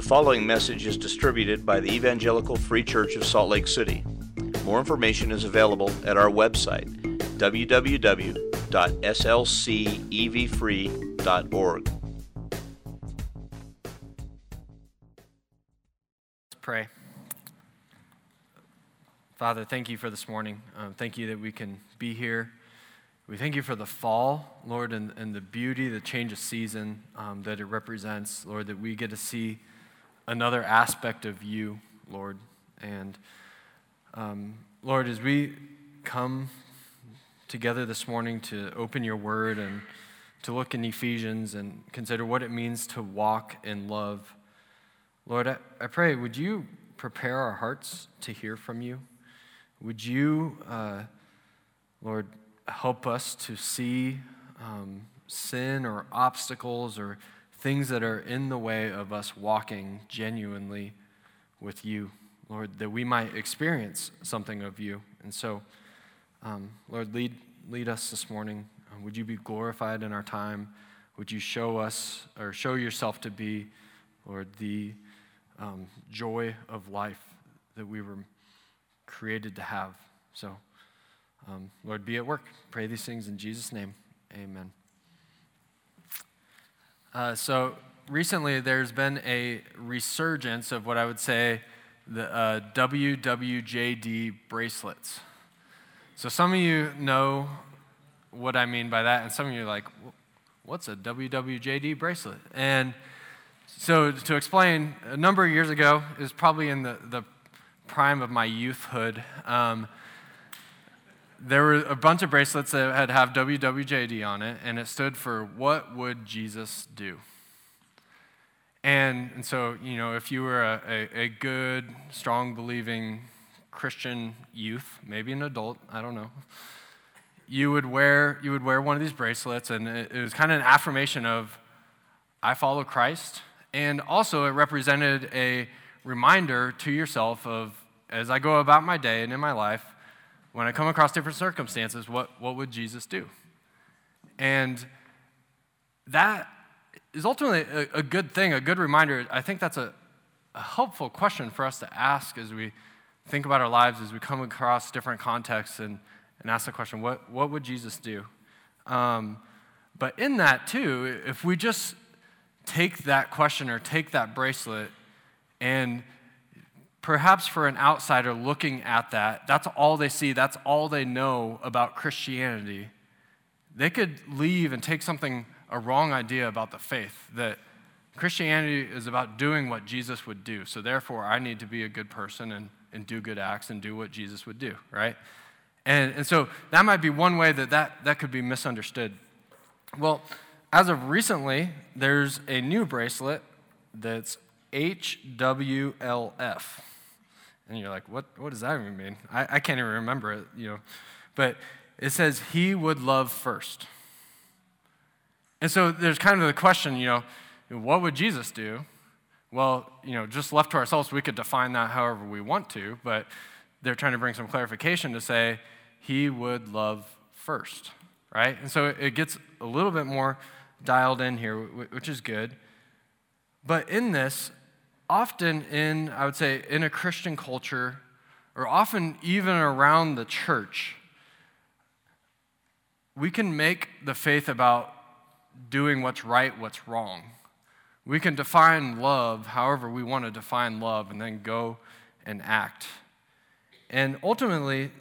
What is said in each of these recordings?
The following message is distributed by the Evangelical Free Church of Salt Lake City. More information is available at our website, www.slcevfree.org. Let's pray. Father, thank you for this morning. Um, thank you that we can be here. We thank you for the fall, Lord, and, and the beauty, the change of season um, that it represents, Lord, that we get to see another aspect of you, Lord. And um, Lord, as we come together this morning to open your word and to look in Ephesians and consider what it means to walk in love, Lord, I, I pray, would you prepare our hearts to hear from you? Would you, uh, Lord, help us to see um, sin or obstacles or things that are in the way of us walking genuinely with you, Lord, that we might experience something of you. And so, um, Lord, lead, lead us this morning. Uh, would you be glorified in our time? Would you show us or show yourself to be, Lord, the um, joy of life that we were created to have? So, um, Lord, be at work. Pray these things in Jesus' name. Amen. Uh, so recently, there's been a resurgence of what I would say the uh, WWJD bracelets. So some of you know what I mean by that, and some of you are like, "What's a WWJD bracelet?" And so to explain, a number of years ago, it was probably in the, the prime of my youthhood. Um, there were a bunch of bracelets that had have WWJD on it, and it stood for What Would Jesus Do? And, and so, you know, if you were a, a, a good, strong, believing Christian youth, maybe an adult, I don't know, you would wear, you would wear one of these bracelets, and it, it was kind of an affirmation of, I follow Christ. And also, it represented a reminder to yourself of, as I go about my day and in my life, when I come across different circumstances, what, what would Jesus do? And that is ultimately a, a good thing, a good reminder. I think that's a, a helpful question for us to ask as we think about our lives, as we come across different contexts and, and ask the question, what, what would Jesus do? Um, but in that, too, if we just take that question or take that bracelet and perhaps for an outsider looking at that, that's all they see, that's all they know about Christianity. They could leave and take something, a wrong idea about the faith, that Christianity is about doing what Jesus would do. So therefore, I need to be a good person and, and do good acts and do what Jesus would do, right? And, and so that might be one way that, that that could be misunderstood. Well, as of recently, there's a new bracelet that's HWLF. And you're like, what, what does that even mean? I, I can't even remember it, you know. But it says, He would love first. And so there's kind of the question, you know, what would Jesus do? Well, you know, just left to ourselves, we could define that however we want to, but they're trying to bring some clarification to say, He would love first, right? And so it gets a little bit more dialed in here, which is good. But in this, often in, I would say, in a Christian culture, or often even around the church, we can make the faith about doing what's right, what's wrong. We can define love however we want to define love and then go and act. And ultimately,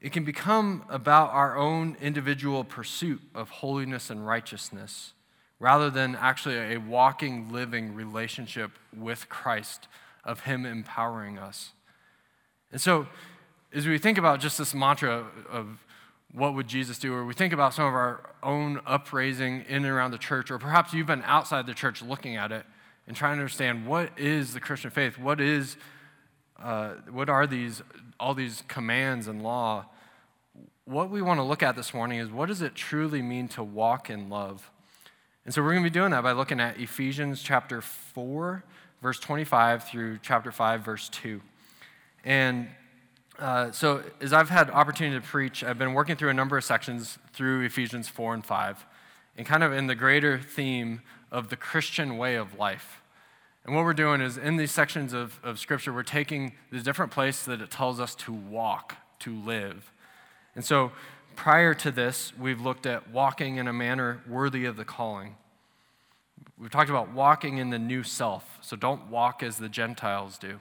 it can become about our own individual pursuit of holiness and righteousness rather than actually a walking, living relationship with Christ, of Him empowering us. And so, as we think about just this mantra of what would Jesus do, or we think about some of our own upraising in and around the church, or perhaps you've been outside the church looking at it and trying to understand what is the Christian faith, what is, uh, what are these, all these commands and law. What we want to look at this morning is what does it truly mean to walk in love? And so we're going to be doing that by looking at Ephesians chapter 4, verse 25 through chapter 5, verse 2. And uh, so, as I've had opportunity to preach, I've been working through a number of sections through Ephesians 4 and 5, and kind of in the greater theme of the Christian way of life. And what we're doing is in these sections of, of Scripture, we're taking the different places that it tells us to walk, to live. And so prior to this, we've looked at walking in a manner worthy of the calling. We've talked about walking in the new self, so don't walk as the Gentiles do.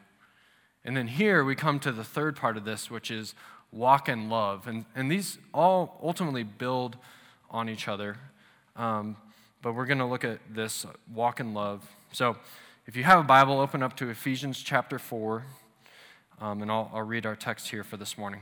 And then here we come to the third part of this, which is walk in love. And, and these all ultimately build on each other. Um, but we're going to look at this walk in love. So if you have a Bible, open up to Ephesians chapter 4, um, and I'll, I'll read our text here for this morning.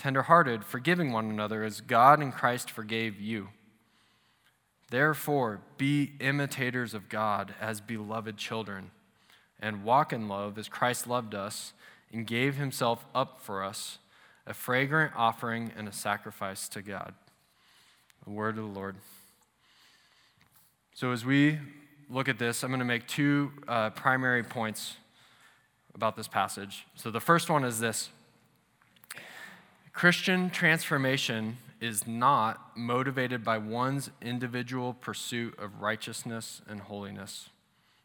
tenderhearted, forgiving one another as God and Christ forgave you. Therefore, be imitators of God as beloved children, and walk in love as Christ loved us and gave himself up for us, a fragrant offering and a sacrifice to God. The word of the Lord. So, as we look at this, I'm going to make two uh, primary points about this passage. So, the first one is this Christian transformation is not motivated by one's individual pursuit of righteousness and holiness.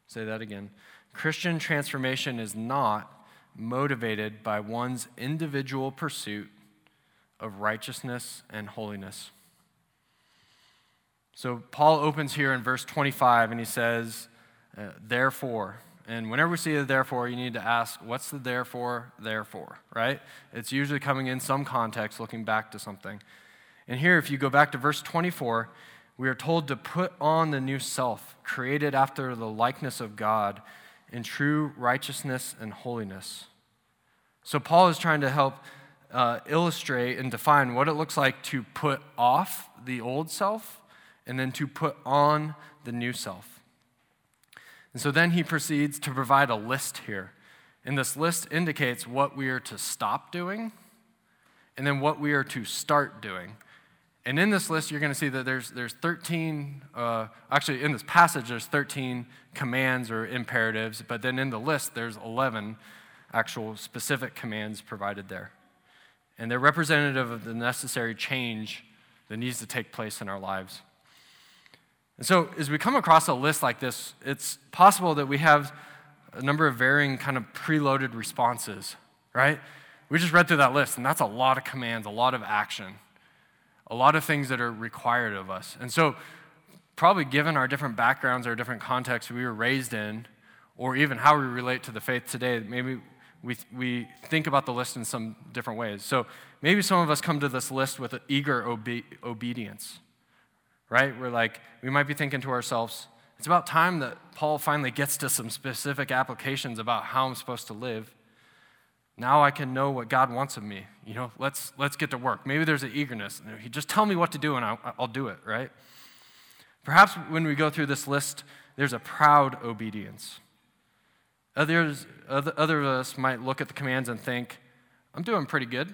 Say that again. Christian transformation is not motivated by one's individual pursuit of righteousness and holiness. So Paul opens here in verse 25 and he says, uh, Therefore, and whenever we see the therefore, you need to ask, what's the therefore, therefore, right? It's usually coming in some context, looking back to something. And here, if you go back to verse 24, we are told to put on the new self, created after the likeness of God in true righteousness and holiness. So, Paul is trying to help uh, illustrate and define what it looks like to put off the old self and then to put on the new self. And so then he proceeds to provide a list here. And this list indicates what we are to stop doing and then what we are to start doing. And in this list, you're going to see that there's, there's 13, uh, actually, in this passage, there's 13 commands or imperatives, but then in the list, there's 11 actual specific commands provided there. And they're representative of the necessary change that needs to take place in our lives. And so, as we come across a list like this, it's possible that we have a number of varying kind of preloaded responses, right? We just read through that list, and that's a lot of commands, a lot of action, a lot of things that are required of us. And so, probably given our different backgrounds, our different contexts we were raised in, or even how we relate to the faith today, maybe we, we think about the list in some different ways. So, maybe some of us come to this list with eager obe- obedience right? We're like, we might be thinking to ourselves, it's about time that Paul finally gets to some specific applications about how I'm supposed to live. Now I can know what God wants of me. You know, let's, let's get to work. Maybe there's an eagerness. He just tell me what to do and I'll, I'll do it, right? Perhaps when we go through this list, there's a proud obedience. Others, other, other of us might look at the commands and think, I'm doing pretty good.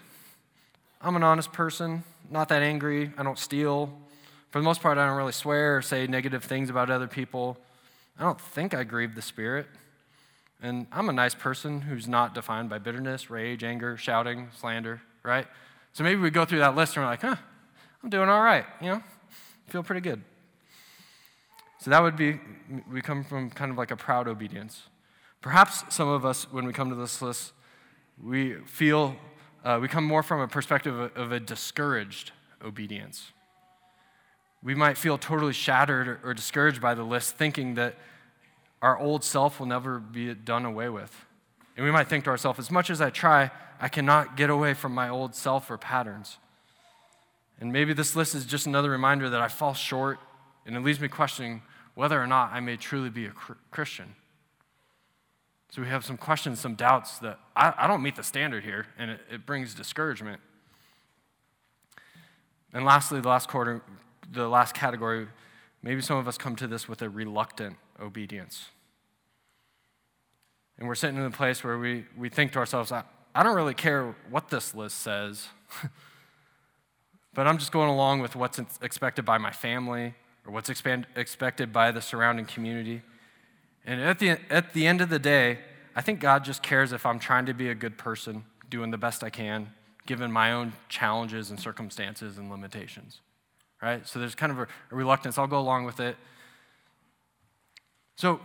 I'm an honest person, not that angry. I don't steal. For the most part, I don't really swear or say negative things about other people. I don't think I grieve the Spirit. And I'm a nice person who's not defined by bitterness, rage, anger, shouting, slander, right? So maybe we go through that list and we're like, huh, I'm doing all right, you know, feel pretty good. So that would be, we come from kind of like a proud obedience. Perhaps some of us, when we come to this list, we feel, uh, we come more from a perspective of, of a discouraged obedience we might feel totally shattered or, discouraged by the list, thinking that our old self will never be done away with. And we might think to ourselves, as much as I try, I cannot get away from my old self or patterns. And maybe this list is just another reminder that I fall short, and it leaves me questioning whether or not I may truly be a Christian. So we have some questions, some doubts that I, I don't meet the standard here, and it, it brings discouragement. And lastly, the last quarter, the last category, maybe some of us come to this with a reluctant obedience. And we're sitting in a place where we, we think to ourselves, I, I don't really care what this list says, but I'm just going along with what's expected by my family or what's expand, expected by the surrounding community. And at the, at the end of the day, I think God just cares if I'm trying to be a good person, doing the best I can, given my own challenges and circumstances and limitations. Right? So there's kind of a, a reluctance. I'll go along with it. So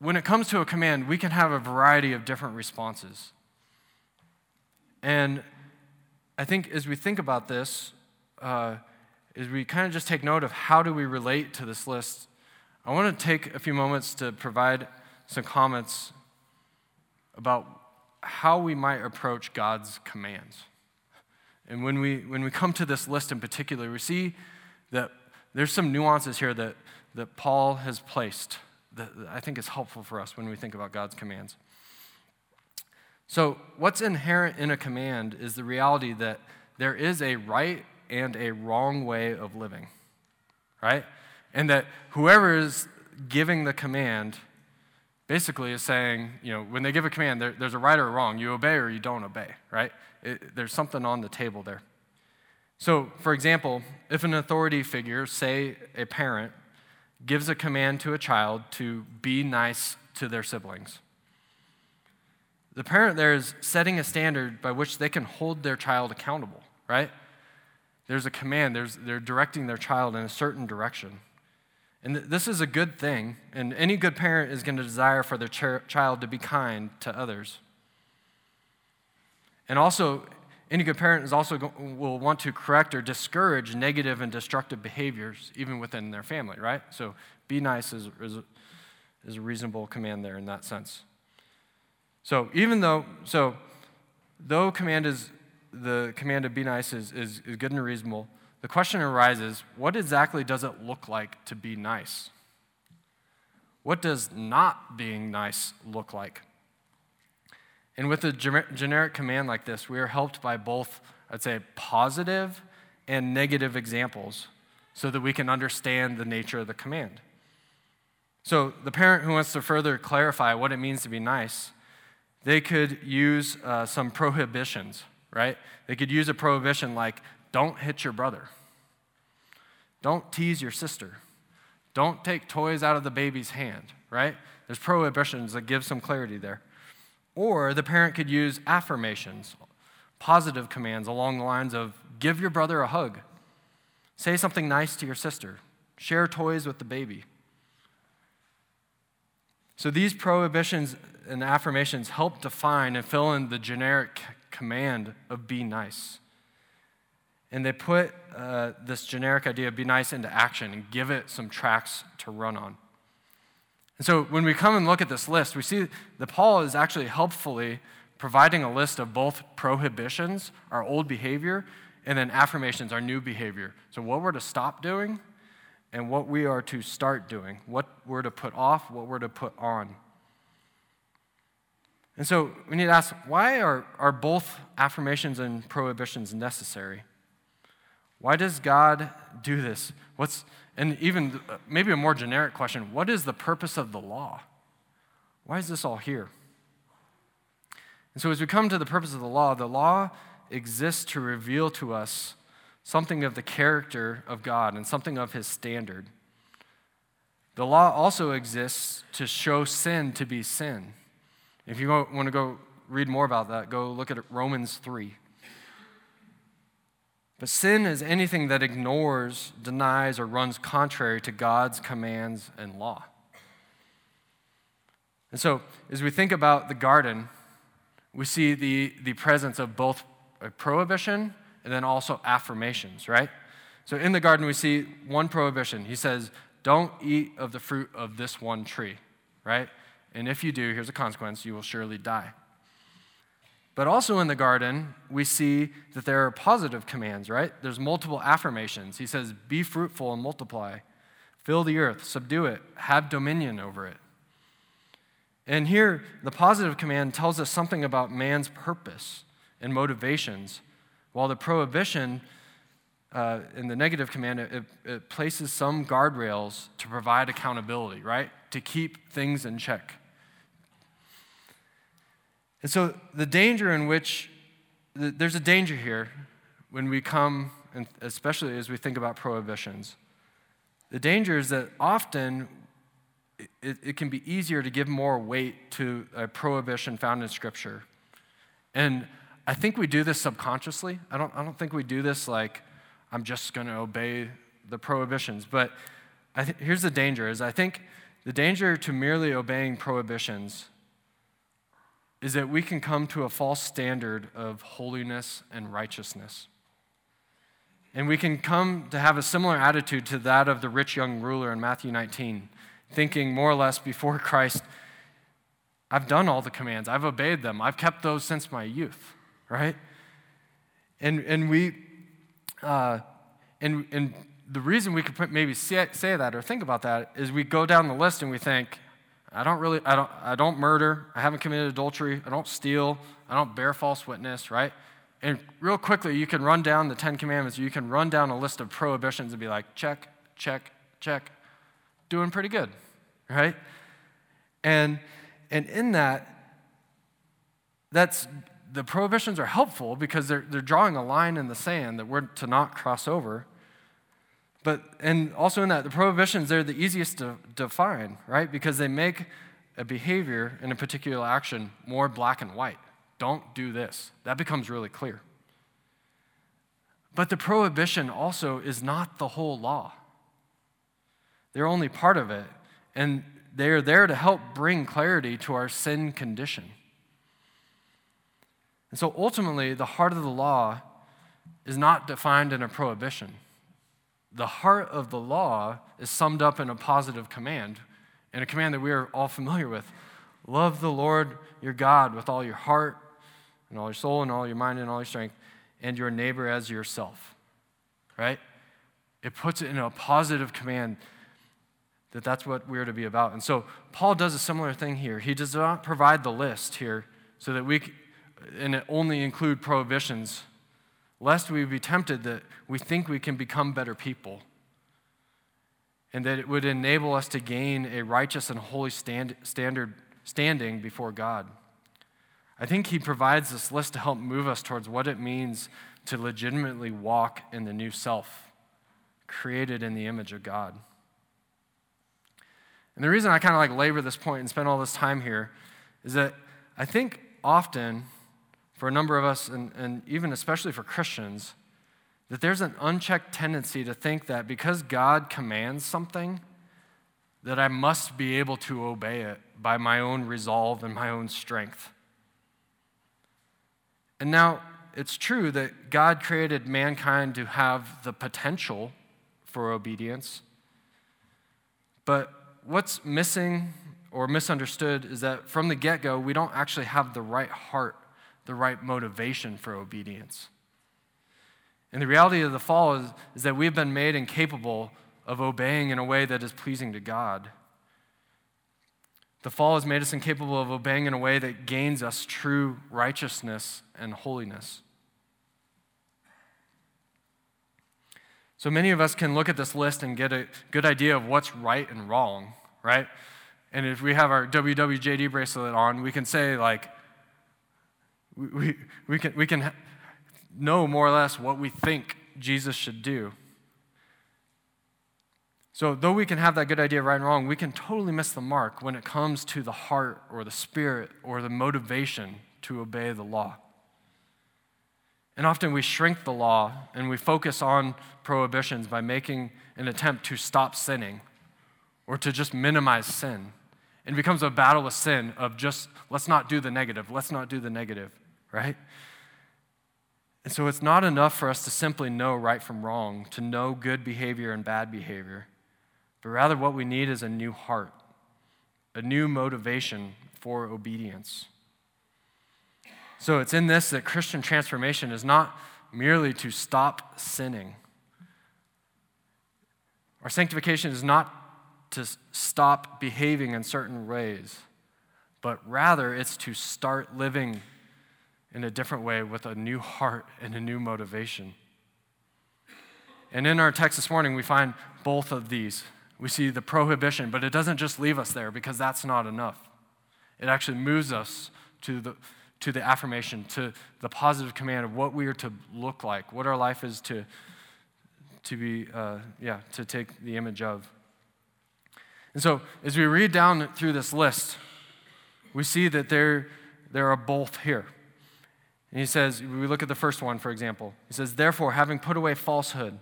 when it comes to a command, we can have a variety of different responses. And I think as we think about this, uh, as we kind of just take note of how do we relate to this list, I want to take a few moments to provide some comments about how we might approach God's commands. And when we, when we come to this list in particular, we see that there's some nuances here that, that Paul has placed that I think is helpful for us when we think about God's commands. So, what's inherent in a command is the reality that there is a right and a wrong way of living, right? And that whoever is giving the command basically is saying, you know, when they give a command, there, there's a right or a wrong. You obey or you don't obey, right? It, there's something on the table there. So, for example, if an authority figure, say a parent, gives a command to a child to be nice to their siblings, the parent there is setting a standard by which they can hold their child accountable, right? There's a command, there's, they're directing their child in a certain direction. And this is a good thing, and any good parent is going to desire for their ch- child to be kind to others. And also, any good parent is also will want to correct or discourage negative and destructive behaviors, even within their family, right? So, be nice is, is, is a reasonable command there in that sense. So, even though, so, though command is, the command to be nice is, is, is good and reasonable, the question arises what exactly does it look like to be nice? What does not being nice look like? And with a generic command like this, we are helped by both, I'd say, positive and negative examples so that we can understand the nature of the command. So, the parent who wants to further clarify what it means to be nice, they could use uh, some prohibitions, right? They could use a prohibition like don't hit your brother. Don't tease your sister. Don't take toys out of the baby's hand, right? There's prohibitions that give some clarity there. Or the parent could use affirmations, positive commands along the lines of give your brother a hug, say something nice to your sister, share toys with the baby. So these prohibitions and affirmations help define and fill in the generic command of be nice and they put uh, this generic idea of be nice into action and give it some tracks to run on. And so when we come and look at this list, we see that Paul is actually helpfully providing a list of both prohibitions, our old behavior, and then affirmations, our new behavior. So what we're to stop doing and what we are to start doing, what we're to put off, what we're to put on. And so we need to ask why are, are both affirmations and prohibitions necessary? Why does God do this? What's, and even uh, maybe a more generic question what is the purpose of the law? Why is this all here? And so, as we come to the purpose of the law, the law exists to reveal to us something of the character of God and something of his standard. The law also exists to show sin to be sin. If you want to go read more about that, go look at Romans 3. But sin is anything that ignores, denies, or runs contrary to God's commands and law. And so, as we think about the garden, we see the, the presence of both a prohibition and then also affirmations, right? So, in the garden, we see one prohibition. He says, Don't eat of the fruit of this one tree, right? And if you do, here's a consequence you will surely die. But also in the garden, we see that there are positive commands, right? There's multiple affirmations. He says, Be fruitful and multiply, fill the earth, subdue it, have dominion over it. And here, the positive command tells us something about man's purpose and motivations, while the prohibition uh, in the negative command, it, it places some guardrails to provide accountability, right? To keep things in check. And so, the danger in which there's a danger here when we come, and especially as we think about prohibitions. The danger is that often it, it can be easier to give more weight to a prohibition found in Scripture. And I think we do this subconsciously. I don't, I don't think we do this like, I'm just going to obey the prohibitions. But th- here's the danger is I think the danger to merely obeying prohibitions is that we can come to a false standard of holiness and righteousness. And we can come to have a similar attitude to that of the rich young ruler in Matthew 19 thinking more or less before Christ, I've done all the commands, I've obeyed them, I've kept those since my youth, right? And, and we, uh, and, and the reason we could maybe say, say that or think about that is we go down the list and we think, I don't really, I don't, I don't murder, I haven't committed adultery, I don't steal, I don't bear false witness, right? And real quickly, you can run down the Ten Commandments, you can run down a list of prohibitions and be like, check, check, check, doing pretty good, right? And, and in that, that's, the prohibitions are helpful because they're, they're drawing a line in the sand that we're to not cross over. But, and also in that, the prohibitions, they're the easiest to define, right? Because they make a behavior in a particular action more black and white. Don't do this. That becomes really clear. But the prohibition also is not the whole law. They're only part of it. And they're there to help bring clarity to our sin condition. And so ultimately, the heart of the law is not defined in a prohibition. The heart of the law is summed up in a positive command, and a command that we are all familiar with love the Lord your God with all your heart, and all your soul, and all your mind, and all your strength, and your neighbor as yourself. Right? It puts it in a positive command that that's what we're to be about. And so Paul does a similar thing here. He does not provide the list here so that we, and only include prohibitions, lest we be tempted that we think we can become better people and that it would enable us to gain a righteous and holy stand, standard standing before God. I think he provides this list to help move us towards what it means to legitimately walk in the new self, created in the image of God. And the reason I kind of like labor this point and spend all this time here is that I think often for a number of us, and, and even especially for Christians, that there's an unchecked tendency to think that because God commands something, that I must be able to obey it by my own resolve and my own strength. And now, it's true that God created mankind to have the potential for obedience, but what's missing or misunderstood is that from the get go, we don't actually have the right heart, the right motivation for obedience. And the reality of the fall is, is that we've been made incapable of obeying in a way that is pleasing to God. The fall has made us incapable of obeying in a way that gains us true righteousness and holiness. So many of us can look at this list and get a good idea of what's right and wrong, right? And if we have our WWJD bracelet on, we can say, like, we, we, can, we can know more or less what we think Jesus should do. So, though we can have that good idea right and wrong, we can totally miss the mark when it comes to the heart or the spirit or the motivation to obey the law. And often we shrink the law and we focus on prohibitions by making an attempt to stop sinning or to just minimize sin. It becomes a battle with sin of just, let's not do the negative, let's not do the negative, right? And so it's not enough for us to simply know right from wrong, to know good behavior and bad behavior. but rather what we need is a new heart, a new motivation for obedience. So it's in this that Christian transformation is not merely to stop sinning. Our sanctification is not to stop behaving in certain ways, but rather it's to start living in a different way with a new heart and a new motivation. And in our text this morning, we find both of these. We see the prohibition, but it doesn't just leave us there because that's not enough. It actually moves us to the, to the affirmation, to the positive command of what we are to look like, what our life is to, to be, uh, yeah, to take the image of. And so, as we read down through this list, we see that there, there are both here. And he says, we look at the first one, for example. He says, Therefore, having put away falsehood,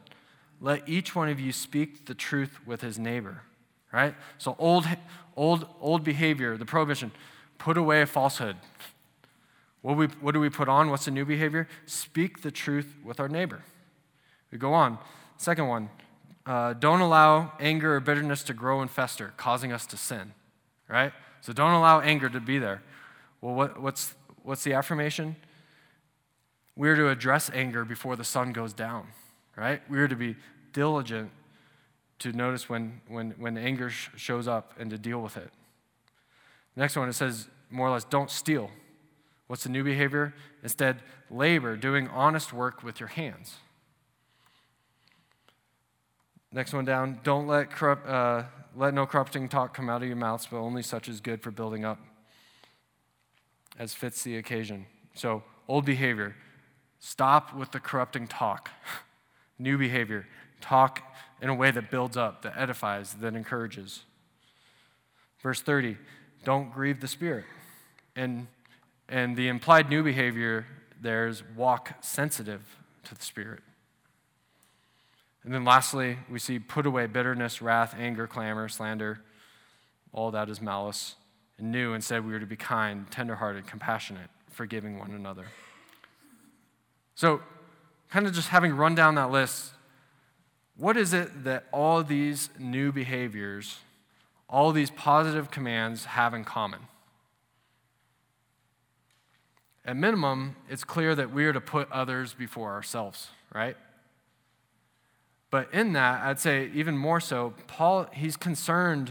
let each one of you speak the truth with his neighbor. Right? So, old, old, old behavior, the prohibition, put away falsehood. What, we, what do we put on? What's the new behavior? Speak the truth with our neighbor. We go on. Second one, uh, don't allow anger or bitterness to grow and fester, causing us to sin. Right? So don't allow anger to be there. Well, what, what's, what's the affirmation? We're to address anger before the sun goes down, right? We're to be diligent to notice when, when, when anger sh- shows up and to deal with it. Next one, it says more or less, don't steal. What's the new behavior? Instead, labor, doing honest work with your hands. Next one down, don't let, corrupt, uh, let no corrupting talk come out of your mouths, but only such as good for building up as fits the occasion. So, old behavior, stop with the corrupting talk. New behavior, talk in a way that builds up, that edifies, that encourages. Verse 30, don't grieve the Spirit. And, and the implied new behavior there is walk sensitive to the Spirit. And then lastly, we see put away bitterness, wrath, anger, clamor, slander. All that is malice. And new, instead, we are to be kind, tenderhearted, compassionate, forgiving one another. So, kind of just having run down that list, what is it that all these new behaviors, all these positive commands have in common? At minimum, it's clear that we are to put others before ourselves, right? But in that, I'd say even more so, Paul, he's concerned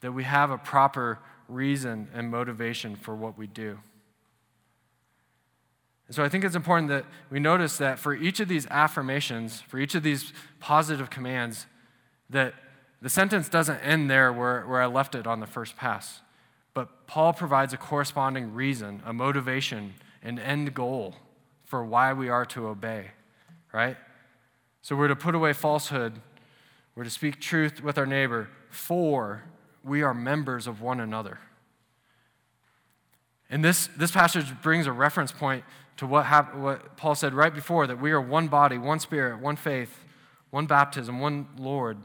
that we have a proper reason and motivation for what we do. And so I think it's important that we notice that for each of these affirmations, for each of these positive commands, that the sentence doesn't end there where, where I left it on the first pass. But Paul provides a corresponding reason, a motivation, an end goal for why we are to obey, right? So we're to put away falsehood. We're to speak truth with our neighbor, for we are members of one another. And this, this passage brings a reference point to what, hap- what Paul said right before that we are one body, one spirit, one faith, one baptism, one Lord.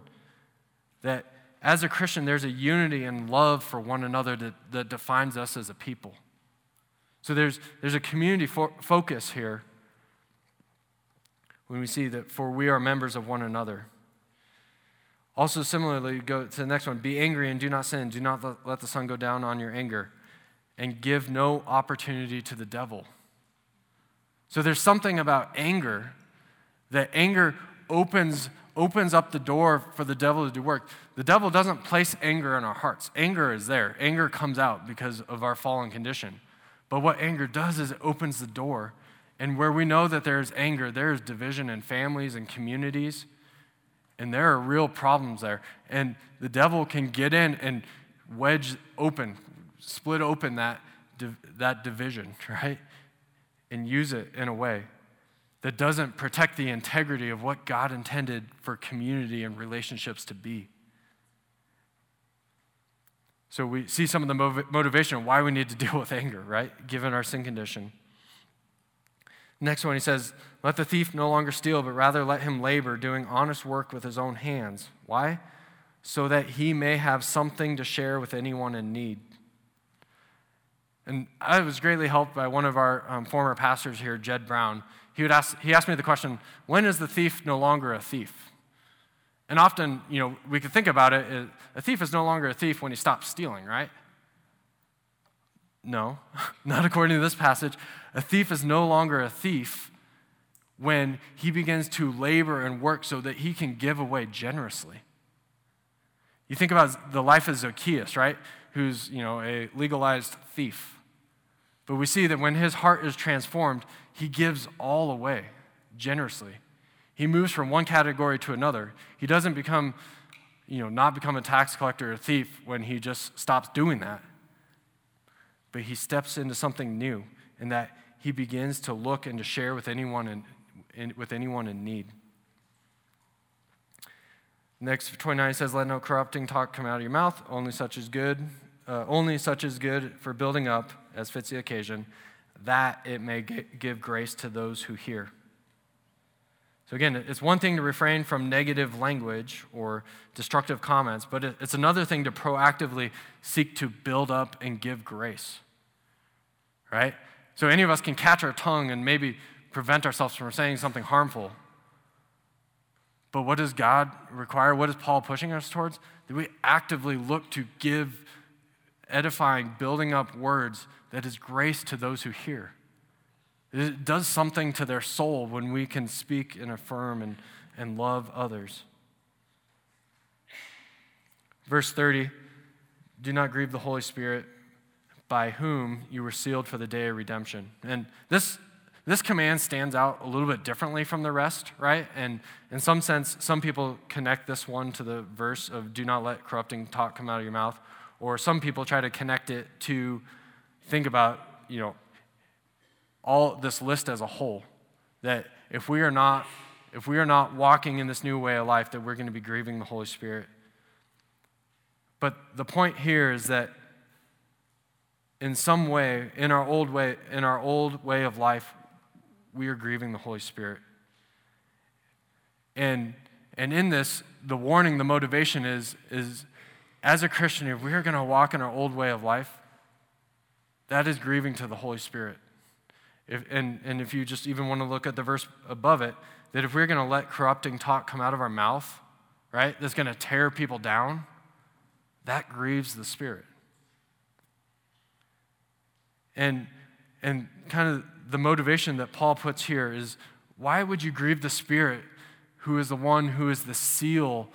That as a Christian, there's a unity and love for one another that, that defines us as a people. So there's, there's a community fo- focus here when we see that for we are members of one another. Also, similarly, go to the next one be angry and do not sin. Do not let the sun go down on your anger, and give no opportunity to the devil. So there's something about anger that anger opens opens up the door for the devil to do work. The devil doesn't place anger in our hearts. Anger is there. Anger comes out because of our fallen condition. But what anger does is it opens the door and where we know that there's anger, there's division in families and communities, and there are real problems there. And the devil can get in and wedge open, split open that, that division, right? And use it in a way that doesn't protect the integrity of what God intended for community and relationships to be. So we see some of the motivation why we need to deal with anger, right? Given our sin condition. Next one, he says, Let the thief no longer steal, but rather let him labor, doing honest work with his own hands. Why? So that he may have something to share with anyone in need. And I was greatly helped by one of our um, former pastors here, Jed Brown. He, would ask, he asked me the question when is the thief no longer a thief? And often, you know, we could think about it, a thief is no longer a thief when he stops stealing, right? No, not according to this passage. A thief is no longer a thief when he begins to labor and work so that he can give away generously. You think about the life of Zacchaeus, right? Who's, you know, a legalized thief. But we see that when his heart is transformed, he gives all away generously. He moves from one category to another. He doesn't become, you know, not become a tax collector or a thief when he just stops doing that. But he steps into something new in that he begins to look and to share with anyone in, in with anyone in need. Next, 29 says, Let no corrupting talk come out of your mouth, only such is good, uh, only such is good for building up as fits the occasion, that it may give grace to those who hear. So, again, it's one thing to refrain from negative language or destructive comments, but it's another thing to proactively seek to build up and give grace. Right? So, any of us can catch our tongue and maybe prevent ourselves from saying something harmful. But what does God require? What is Paul pushing us towards? That we actively look to give edifying, building up words that is grace to those who hear. It does something to their soul when we can speak and affirm and, and love others. Verse 30 Do not grieve the Holy Spirit, by whom you were sealed for the day of redemption. And this, this command stands out a little bit differently from the rest, right? And in some sense, some people connect this one to the verse of do not let corrupting talk come out of your mouth. Or some people try to connect it to think about, you know, all this list as a whole. That if we are not if we are not walking in this new way of life, that we're going to be grieving the Holy Spirit. But the point here is that in some way, in our old way, in our old way of life, we are grieving the Holy Spirit. And and in this, the warning, the motivation is, is as a Christian, if we are going to walk in our old way of life, that is grieving to the Holy Spirit. If, and, and if you just even want to look at the verse above it, that if we're going to let corrupting talk come out of our mouth, right, that's going to tear people down, that grieves the Spirit. And, and kind of the motivation that Paul puts here is why would you grieve the Spirit who is the one who is the seal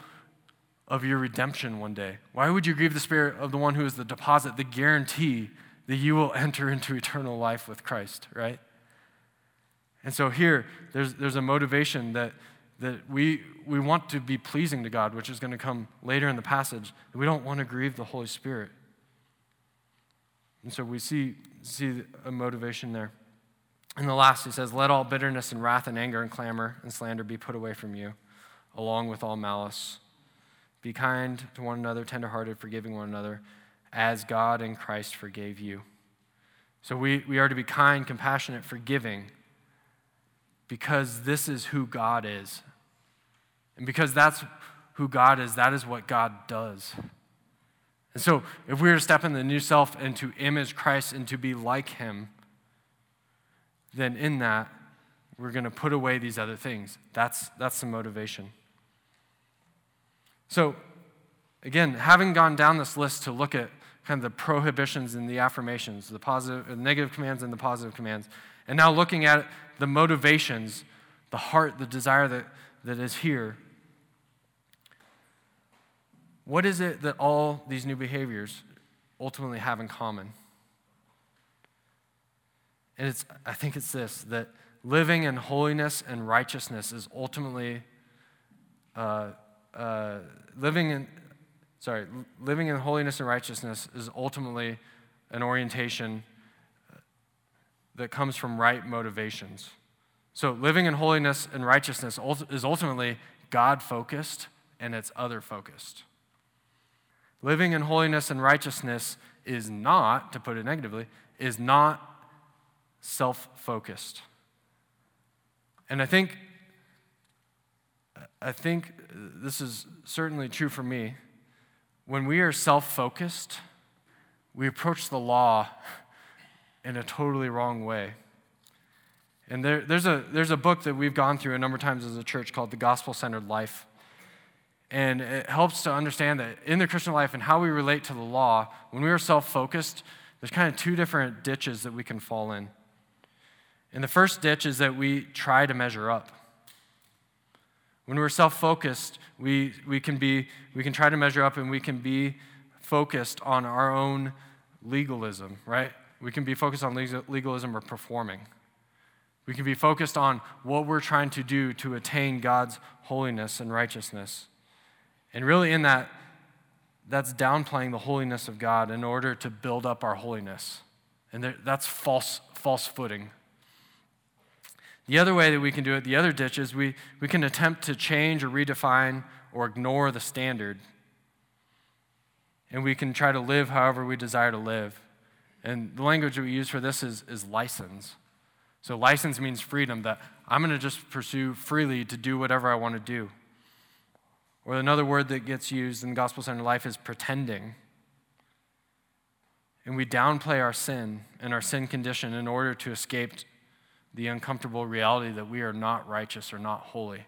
of your redemption one day? Why would you grieve the Spirit of the one who is the deposit, the guarantee that you will enter into eternal life with Christ, right? And so here, there's, there's a motivation that, that we, we want to be pleasing to God, which is going to come later in the passage. We don't want to grieve the Holy Spirit. And so we see, see a motivation there. And the last, he says, Let all bitterness and wrath and anger and clamor and slander be put away from you, along with all malice. Be kind to one another, tenderhearted, forgiving one another as God and Christ forgave you. So we, we are to be kind, compassionate, forgiving, because this is who God is. And because that's who God is, that is what God does. And so if we were to step in the new self and to image Christ and to be like him, then in that, we're going to put away these other things. That's, that's the motivation. So, again, having gone down this list to look at kind of the prohibitions and the affirmations, the positive, the negative commands and the positive commands. And now looking at the motivations, the heart, the desire that, that is here. What is it that all these new behaviors ultimately have in common? And it's, I think it's this that living in holiness and righteousness is ultimately uh, uh, living in sorry, living in holiness and righteousness is ultimately an orientation that comes from right motivations. So, living in holiness and righteousness is ultimately God focused and it's other focused. Living in holiness and righteousness is not, to put it negatively, is not self focused. And I think, I think this is certainly true for me when we are self focused, we approach the law in a totally wrong way. And there, there's, a, there's a book that we've gone through a number of times as a church called The Gospel Centered Life. And it helps to understand that in the Christian life and how we relate to the law, when we are self focused, there's kind of two different ditches that we can fall in. And the first ditch is that we try to measure up. When we're self focused, we, we, can be, we can try to measure up and we can be focused on our own legalism, right? We can be focused on legalism or performing. We can be focused on what we're trying to do to attain God's holiness and righteousness. And really, in that, that's downplaying the holiness of God in order to build up our holiness. And that's false, false footing. The other way that we can do it, the other ditch, is we, we can attempt to change or redefine or ignore the standard. And we can try to live however we desire to live. And the language that we use for this is, is license. So, license means freedom, that I'm going to just pursue freely to do whatever I want to do. Or another word that gets used in gospel centered life is pretending. And we downplay our sin and our sin condition in order to escape the uncomfortable reality that we are not righteous or not holy.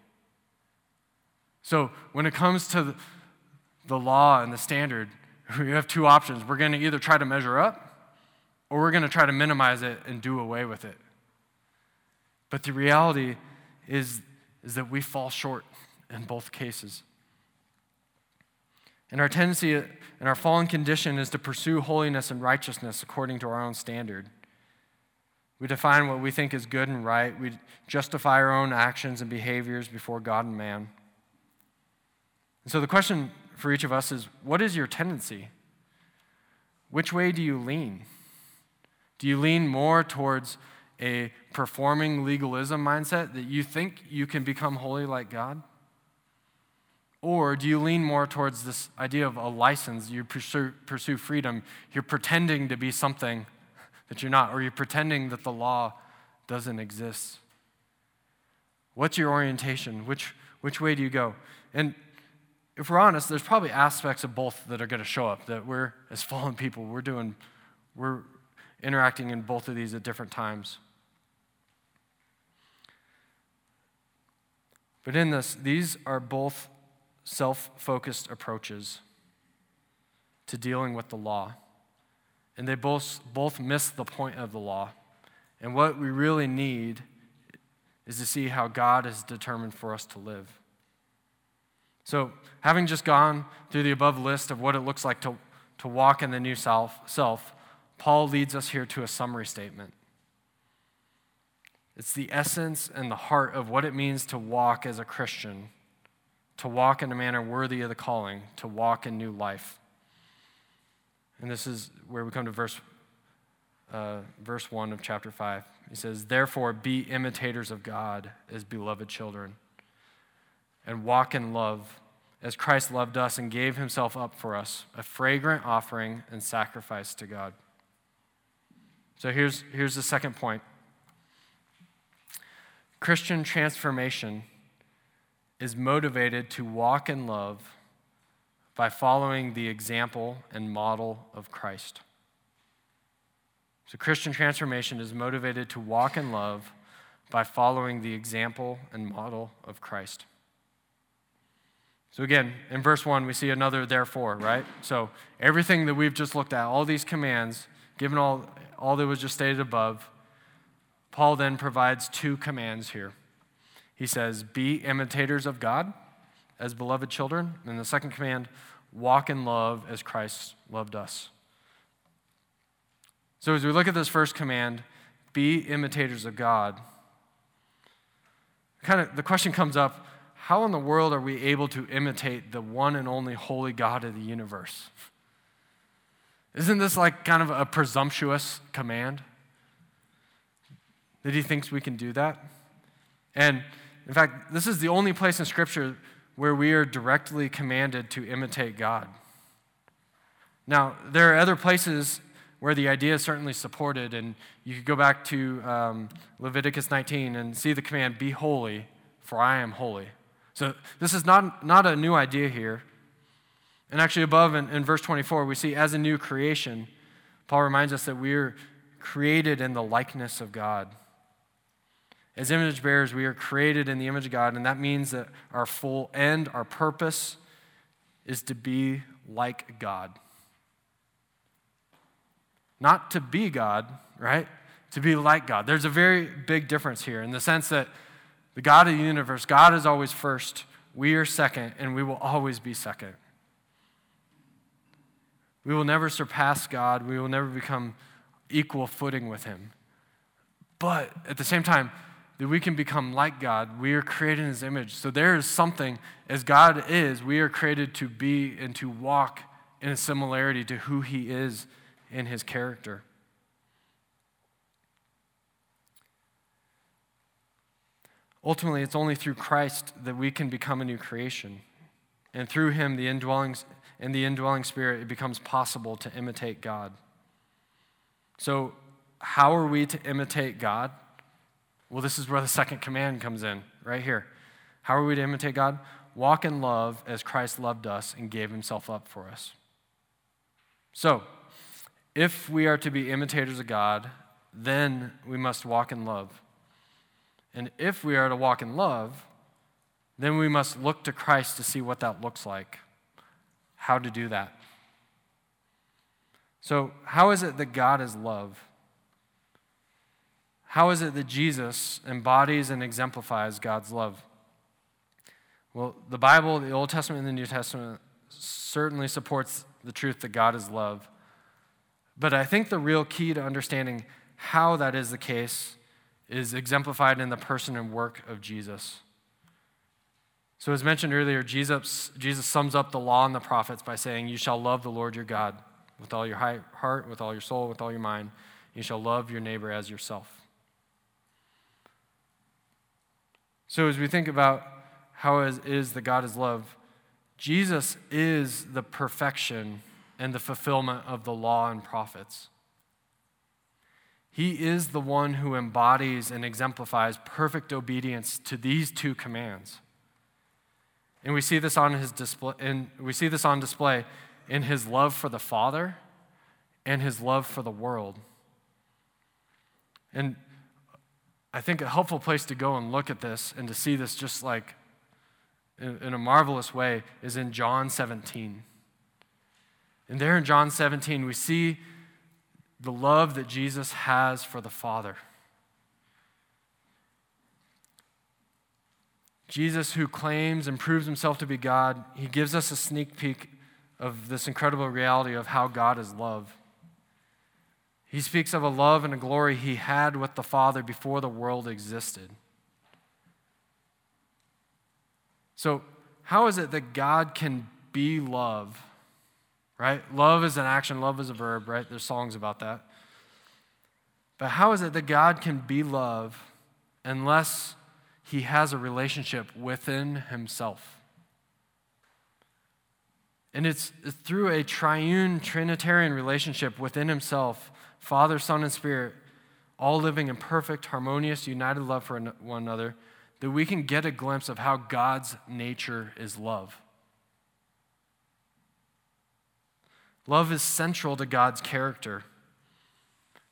So, when it comes to the law and the standard, we have two options. We're going to either try to measure up or we're going to try to minimize it and do away with it. But the reality is, is that we fall short in both cases. And our tendency and our fallen condition is to pursue holiness and righteousness according to our own standard. We define what we think is good and right. We justify our own actions and behaviors before God and man. And so the question for each of us is what is your tendency? Which way do you lean? Do you lean more towards a performing legalism mindset that you think you can become holy like God? Or do you lean more towards this idea of a license? You pursue, pursue freedom. You're pretending to be something that you're not, or you're pretending that the law doesn't exist. What's your orientation? Which, which way do you go? And if we're honest, there's probably aspects of both that are going to show up that we're, as fallen people, we're doing, we're interacting in both of these at different times. But in this, these are both self focused approaches to dealing with the law and they both, both miss the point of the law. And what we really need is to see how God is determined for us to live. So, having just gone through the above list of what it looks like to, to walk in the new self, self, Paul leads us here to a summary statement. It's the essence and the heart of what it means to walk as a Christian, to walk in a manner worthy of the calling, to walk in new life. And this is where we come to verse, uh, verse 1 of chapter 5. He says, Therefore, be imitators of God as beloved children, and walk in love as Christ loved us and gave himself up for us, a fragrant offering and sacrifice to God. So here's, here's the second point Christian transformation is motivated to walk in love by following the example and model of Christ. So, Christian transformation is motivated to walk in love by following the example and model of Christ. So, again, in verse 1, we see another therefore, right? So, everything that we've just looked at, all these commands, given all, all that was just stated above, Paul then provides two commands here. He says, Be imitators of God as beloved children. And the second command, walk in love as Christ loved us. So as we look at this first command, be imitators of God, kind of the question comes up, how in the world are we able to imitate the one and only holy God of the universe? Isn't this like kind of a presumptuous command? That he thinks we can do that? And in fact, this is the only place in Scripture where we are directly commanded to imitate God. Now, there are other places where the idea is certainly supported, and you could go back to um, Leviticus 19 and see the command, Be holy, for I am holy. So, this is not, not a new idea here. And actually, above in, in verse 24, we see as a new creation, Paul reminds us that we're created in the likeness of God. As image bearers, we are created in the image of God, and that means that our full end, our purpose, is to be like God. Not to be God, right? To be like God. There's a very big difference here in the sense that the God of the universe, God is always first, we are second, and we will always be second. We will never surpass God, we will never become equal footing with Him. But at the same time, that we can become like God. We are created in His image. So there is something, as God is, we are created to be and to walk in a similarity to who He is in His character. Ultimately, it's only through Christ that we can become a new creation. And through Him, the indwelling, and the indwelling Spirit, it becomes possible to imitate God. So, how are we to imitate God? Well, this is where the second command comes in, right here. How are we to imitate God? Walk in love as Christ loved us and gave himself up for us. So, if we are to be imitators of God, then we must walk in love. And if we are to walk in love, then we must look to Christ to see what that looks like, how to do that. So, how is it that God is love? How is it that Jesus embodies and exemplifies God's love? Well, the Bible, the Old Testament and the New Testament, certainly supports the truth that God is love. But I think the real key to understanding how that is the case is exemplified in the person and work of Jesus. So, as mentioned earlier, Jesus, Jesus sums up the law and the prophets by saying, You shall love the Lord your God with all your heart, with all your soul, with all your mind. You shall love your neighbor as yourself. So, as we think about how it is that God is love, Jesus is the perfection and the fulfillment of the law and prophets. He is the one who embodies and exemplifies perfect obedience to these two commands. And we see this on his display, and we see this on display in his love for the Father and his love for the world. And I think a helpful place to go and look at this and to see this just like in, in a marvelous way is in John 17. And there in John 17, we see the love that Jesus has for the Father. Jesus, who claims and proves himself to be God, he gives us a sneak peek of this incredible reality of how God is love. He speaks of a love and a glory he had with the Father before the world existed. So, how is it that God can be love? Right? Love is an action, love is a verb, right? There's songs about that. But how is it that God can be love unless he has a relationship within himself? And it's through a triune Trinitarian relationship within himself Father, Son, and Spirit, all living in perfect, harmonious, united love for one another, that we can get a glimpse of how God's nature is love. Love is central to God's character.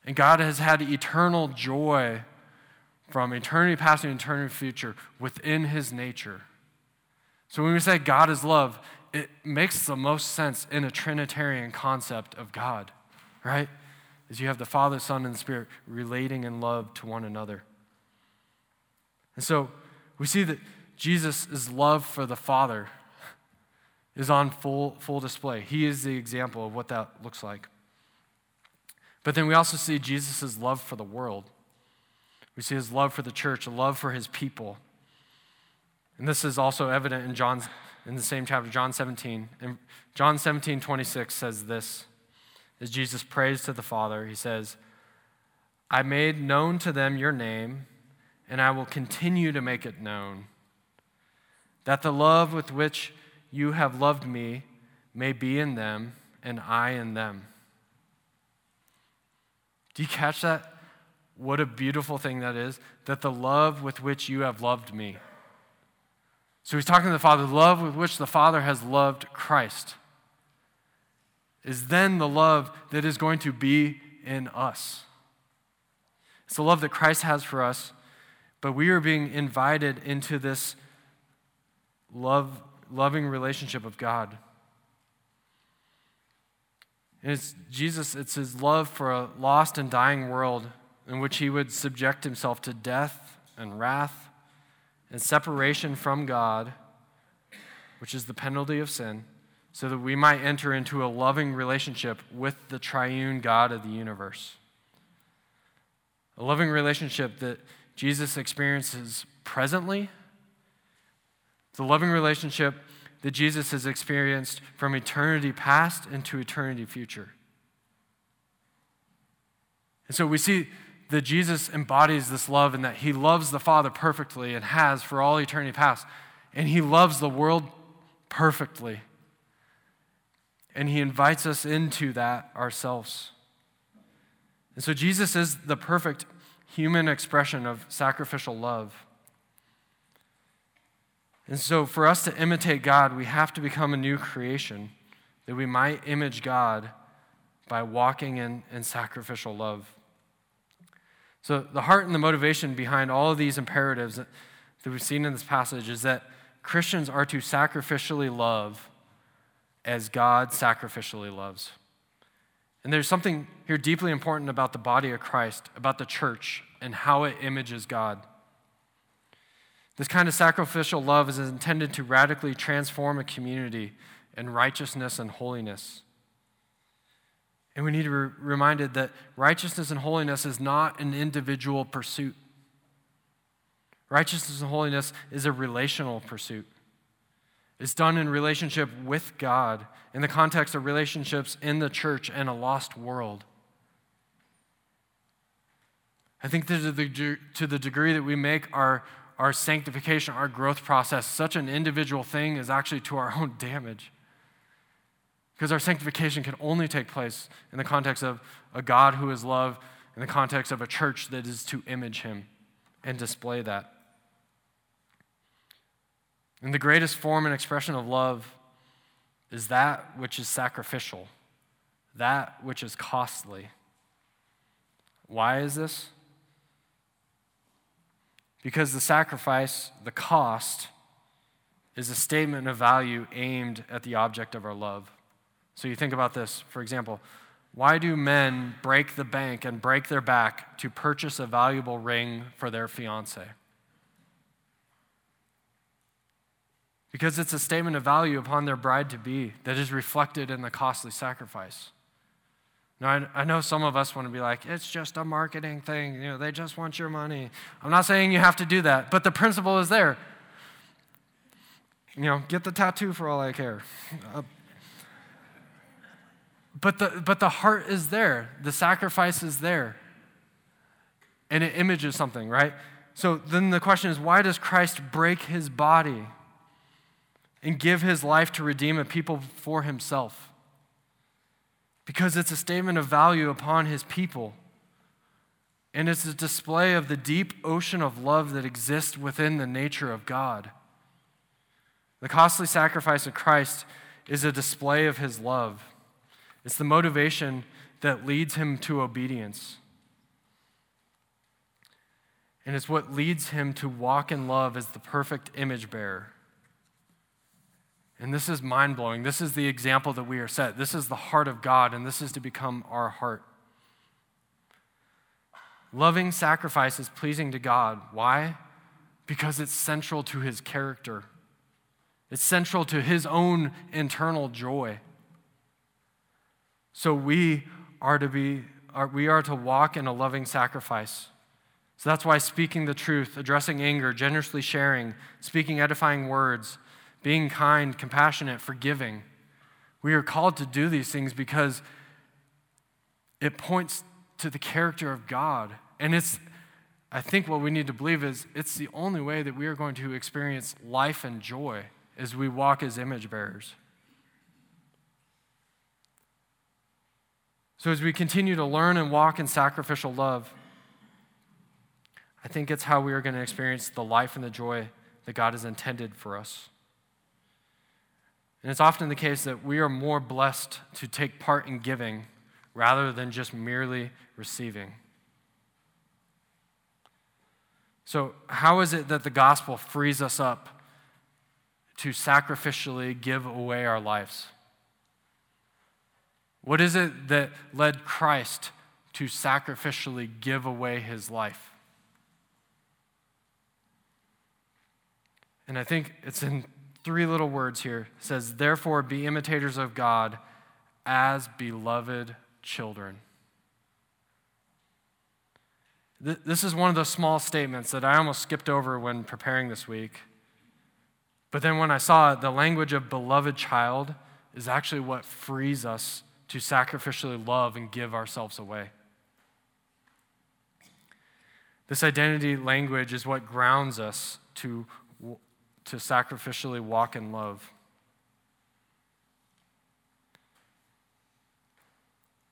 And God has had eternal joy from eternity past and eternity future within his nature. So when we say God is love, it makes the most sense in a Trinitarian concept of God, right? Is you have the Father, Son, and the Spirit relating in love to one another. And so we see that Jesus' love for the Father is on full, full display. He is the example of what that looks like. But then we also see Jesus' love for the world. We see his love for the church, love for his people. And this is also evident in John's in the same chapter, John 17. And John 17, 26 says this as Jesus prays to the Father, he says, I made known to them your name, and I will continue to make it known, that the love with which you have loved me may be in them, and I in them. Do you catch that? What a beautiful thing that is, that the love with which you have loved me. So he's talking to the Father, the love with which the Father has loved Christ is then the love that is going to be in us. It's the love that Christ has for us, but we are being invited into this love, loving relationship of God. And it's Jesus, it's his love for a lost and dying world in which he would subject himself to death and wrath and separation from God, which is the penalty of sin, so that we might enter into a loving relationship with the triune God of the universe. A loving relationship that Jesus experiences presently, the loving relationship that Jesus has experienced from eternity past into eternity future. And so we see that Jesus embodies this love and that he loves the Father perfectly and has for all eternity past. And he loves the world perfectly. And he invites us into that ourselves. And so Jesus is the perfect human expression of sacrificial love. And so, for us to imitate God, we have to become a new creation that we might image God by walking in, in sacrificial love. So, the heart and the motivation behind all of these imperatives that, that we've seen in this passage is that Christians are to sacrificially love as God sacrificially loves. And there's something here deeply important about the body of Christ, about the church, and how it images God. This kind of sacrificial love is intended to radically transform a community in righteousness and holiness. And we need to be reminded that righteousness and holiness is not an individual pursuit. Righteousness and holiness is a relational pursuit. It's done in relationship with God, in the context of relationships in the church and a lost world. I think to the, to the degree that we make our, our sanctification, our growth process, such an individual thing is actually to our own damage. Because our sanctification can only take place in the context of a God who is love, in the context of a church that is to image him and display that. And the greatest form and expression of love is that which is sacrificial, that which is costly. Why is this? Because the sacrifice, the cost, is a statement of value aimed at the object of our love. So you think about this, for example, why do men break the bank and break their back to purchase a valuable ring for their fiance? Because it's a statement of value upon their bride to be that is reflected in the costly sacrifice. Now, I, I know some of us want to be like, it's just a marketing thing. You know, they just want your money. I'm not saying you have to do that, but the principle is there. You know, get the tattoo for all I care. Uh, but the, but the heart is there, the sacrifice is there. And it images something, right? So then the question is why does Christ break his body and give his life to redeem a people for himself? because it's a statement of value upon his people. And it's a display of the deep ocean of love that exists within the nature of God. The costly sacrifice of Christ is a display of his love, it's the motivation that leads him to obedience. And it's what leads him to walk in love as the perfect image bearer. And this is mind blowing. This is the example that we are set. This is the heart of God, and this is to become our heart. Loving sacrifice is pleasing to God. Why? Because it's central to his character, it's central to his own internal joy. So we are to be, are, we are to walk in a loving sacrifice. So that's why speaking the truth, addressing anger, generously sharing, speaking edifying words, being kind, compassionate, forgiving. We are called to do these things because it points to the character of God. And it's, I think what we need to believe is it's the only way that we are going to experience life and joy as we walk as image bearers. So, as we continue to learn and walk in sacrificial love, I think it's how we are going to experience the life and the joy that God has intended for us. And it's often the case that we are more blessed to take part in giving rather than just merely receiving. So, how is it that the gospel frees us up to sacrificially give away our lives? What is it that led Christ to sacrificially give away his life? And I think it's in three little words here. It says, Therefore, be imitators of God as beloved children. This is one of those small statements that I almost skipped over when preparing this week. But then when I saw it, the language of beloved child is actually what frees us to sacrificially love and give ourselves away. This identity language is what grounds us to, to sacrificially walk in love.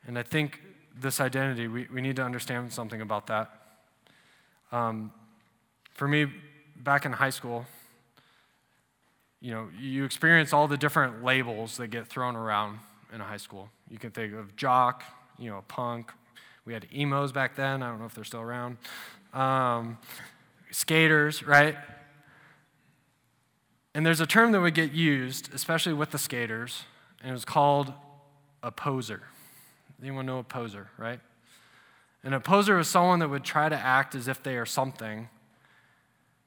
And I think this identity, we, we need to understand something about that. Um, for me, back in high school, you know, you experience all the different labels that get thrown around in a high school. You can think of jock, you know, punk. We had emos back then. I don't know if they're still around. Um, skaters, right? And there's a term that would get used, especially with the skaters, and it was called a poser. Anyone know a poser, right? An opposer is someone that would try to act as if they are something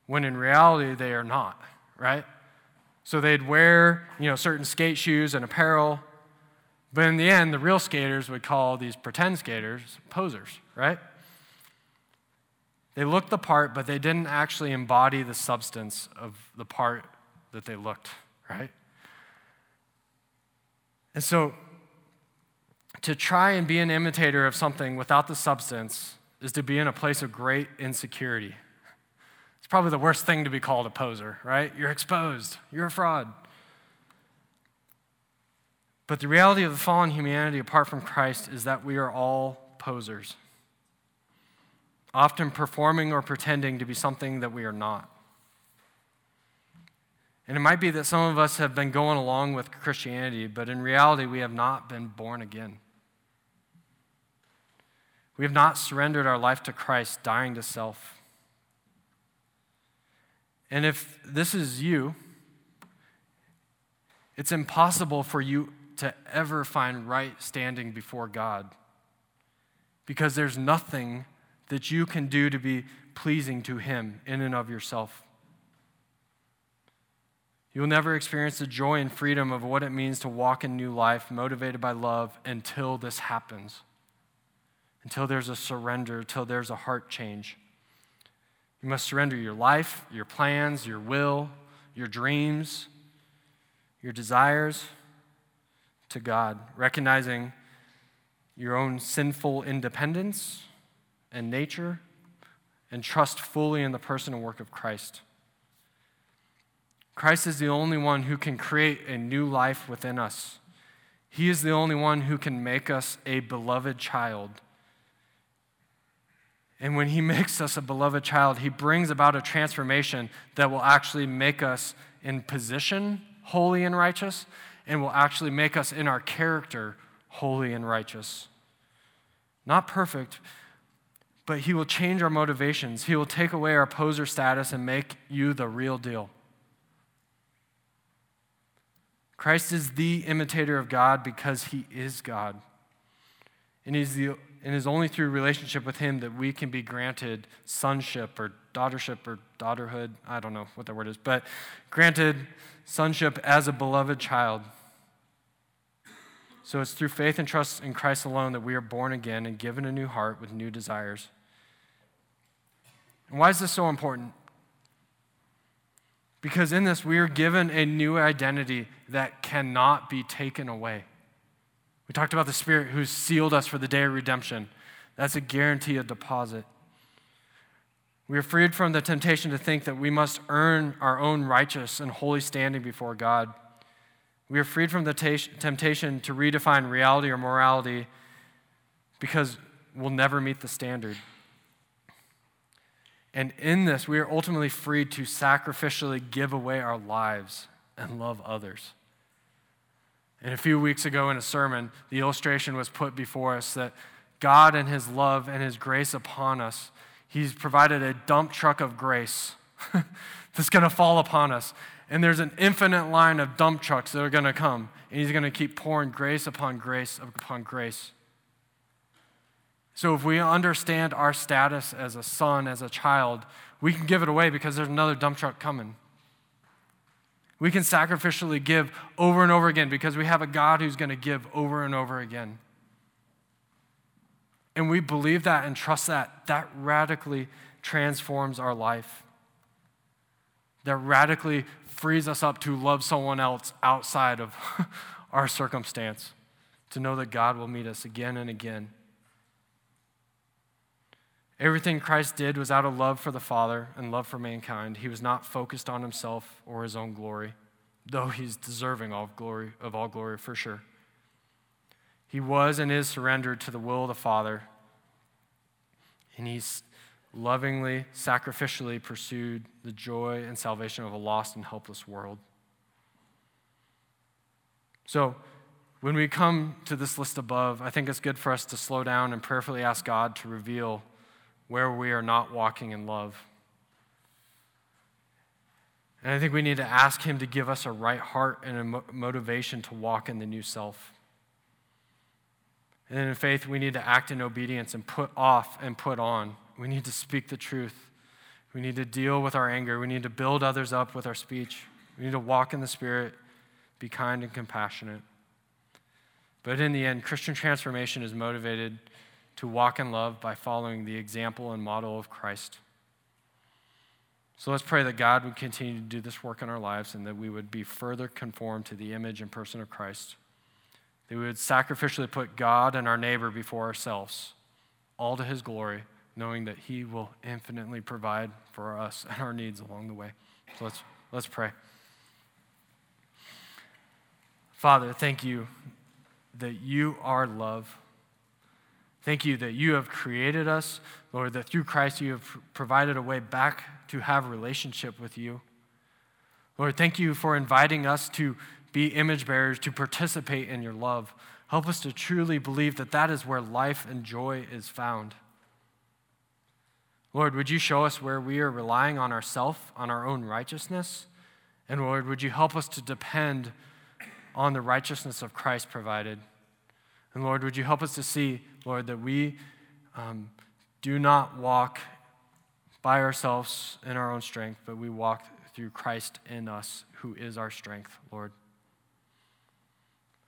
when in reality they are not, right? So they'd wear, you know, certain skate shoes and apparel, but in the end, the real skaters would call these pretend skaters posers, right? They looked the part, but they didn't actually embody the substance of the part that they looked, right? And so to try and be an imitator of something without the substance is to be in a place of great insecurity. It's probably the worst thing to be called a poser, right? You're exposed, you're a fraud. But the reality of the fallen humanity apart from Christ is that we are all posers, often performing or pretending to be something that we are not. And it might be that some of us have been going along with Christianity, but in reality, we have not been born again. We have not surrendered our life to Christ, dying to self. And if this is you, it's impossible for you to ever find right standing before God because there's nothing that you can do to be pleasing to Him in and of yourself. You'll never experience the joy and freedom of what it means to walk in new life motivated by love until this happens until there's a surrender, until there's a heart change. You must surrender your life, your plans, your will, your dreams, your desires to God, recognizing your own sinful independence and nature, and trust fully in the person and work of Christ. Christ is the only one who can create a new life within us. He is the only one who can make us a beloved child and when He makes us a beloved child, He brings about a transformation that will actually make us in position holy and righteous, and will actually make us in our character holy and righteous. Not perfect, but He will change our motivations. He will take away our poser status and make you the real deal. Christ is the imitator of God because He is God. And He's the and it is only through relationship with Him that we can be granted sonship or daughtership or daughterhood. I don't know what that word is, but granted sonship as a beloved child. So it's through faith and trust in Christ alone that we are born again and given a new heart with new desires. And why is this so important? Because in this, we are given a new identity that cannot be taken away. We talked about the Spirit who sealed us for the day of redemption. That's a guarantee of deposit. We are freed from the temptation to think that we must earn our own righteous and holy standing before God. We are freed from the temptation to redefine reality or morality because we'll never meet the standard. And in this, we are ultimately freed to sacrificially give away our lives and love others. And a few weeks ago in a sermon, the illustration was put before us that God and His love and His grace upon us, He's provided a dump truck of grace that's going to fall upon us. And there's an infinite line of dump trucks that are going to come, and He's going to keep pouring grace upon grace upon grace. So if we understand our status as a son, as a child, we can give it away because there's another dump truck coming. We can sacrificially give over and over again because we have a God who's going to give over and over again. And we believe that and trust that. That radically transforms our life. That radically frees us up to love someone else outside of our circumstance, to know that God will meet us again and again. Everything Christ did was out of love for the Father and love for mankind. He was not focused on himself or his own glory, though he's deserving of glory of all glory for sure. He was and is surrendered to the will of the Father, and he's lovingly, sacrificially pursued the joy and salvation of a lost and helpless world. So, when we come to this list above, I think it's good for us to slow down and prayerfully ask God to reveal where we are not walking in love. And I think we need to ask Him to give us a right heart and a mo- motivation to walk in the new self. And in faith, we need to act in obedience and put off and put on. We need to speak the truth. We need to deal with our anger. We need to build others up with our speech. We need to walk in the Spirit, be kind and compassionate. But in the end, Christian transformation is motivated to walk in love by following the example and model of Christ. So let's pray that God would continue to do this work in our lives and that we would be further conformed to the image and person of Christ. That we would sacrificially put God and our neighbor before ourselves, all to his glory, knowing that he will infinitely provide for us and our needs along the way. So let's, let's pray. Father, thank you that you are love. Thank you that you have created us, Lord, that through Christ you have provided a way back to have relationship with you. Lord, thank you for inviting us to be image bearers, to participate in your love. Help us to truly believe that that is where life and joy is found. Lord, would you show us where we are relying on ourselves, on our own righteousness? And Lord, would you help us to depend on the righteousness of Christ provided? And Lord, would you help us to see, Lord, that we um, do not walk by ourselves in our own strength, but we walk through Christ in us, who is our strength, Lord.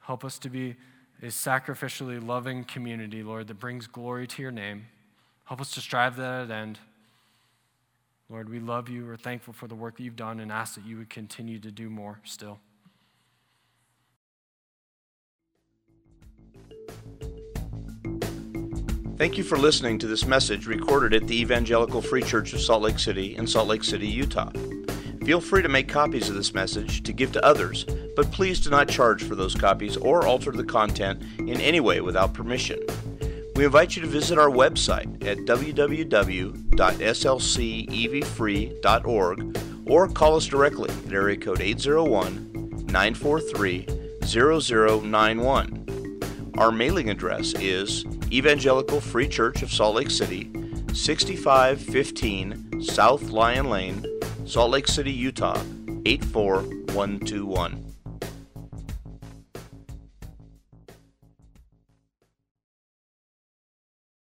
Help us to be a sacrificially loving community, Lord, that brings glory to your name. Help us to strive that at end. Lord, we love you. We're thankful for the work that you've done and ask that you would continue to do more still. Thank you for listening to this message recorded at the Evangelical Free Church of Salt Lake City in Salt Lake City, Utah. Feel free to make copies of this message to give to others, but please do not charge for those copies or alter the content in any way without permission. We invite you to visit our website at www.slcevfree.org or call us directly at area code 801 943 0091. Our mailing address is Evangelical Free Church of Salt Lake City, 6515 South Lion Lane, Salt Lake City, Utah, 84121.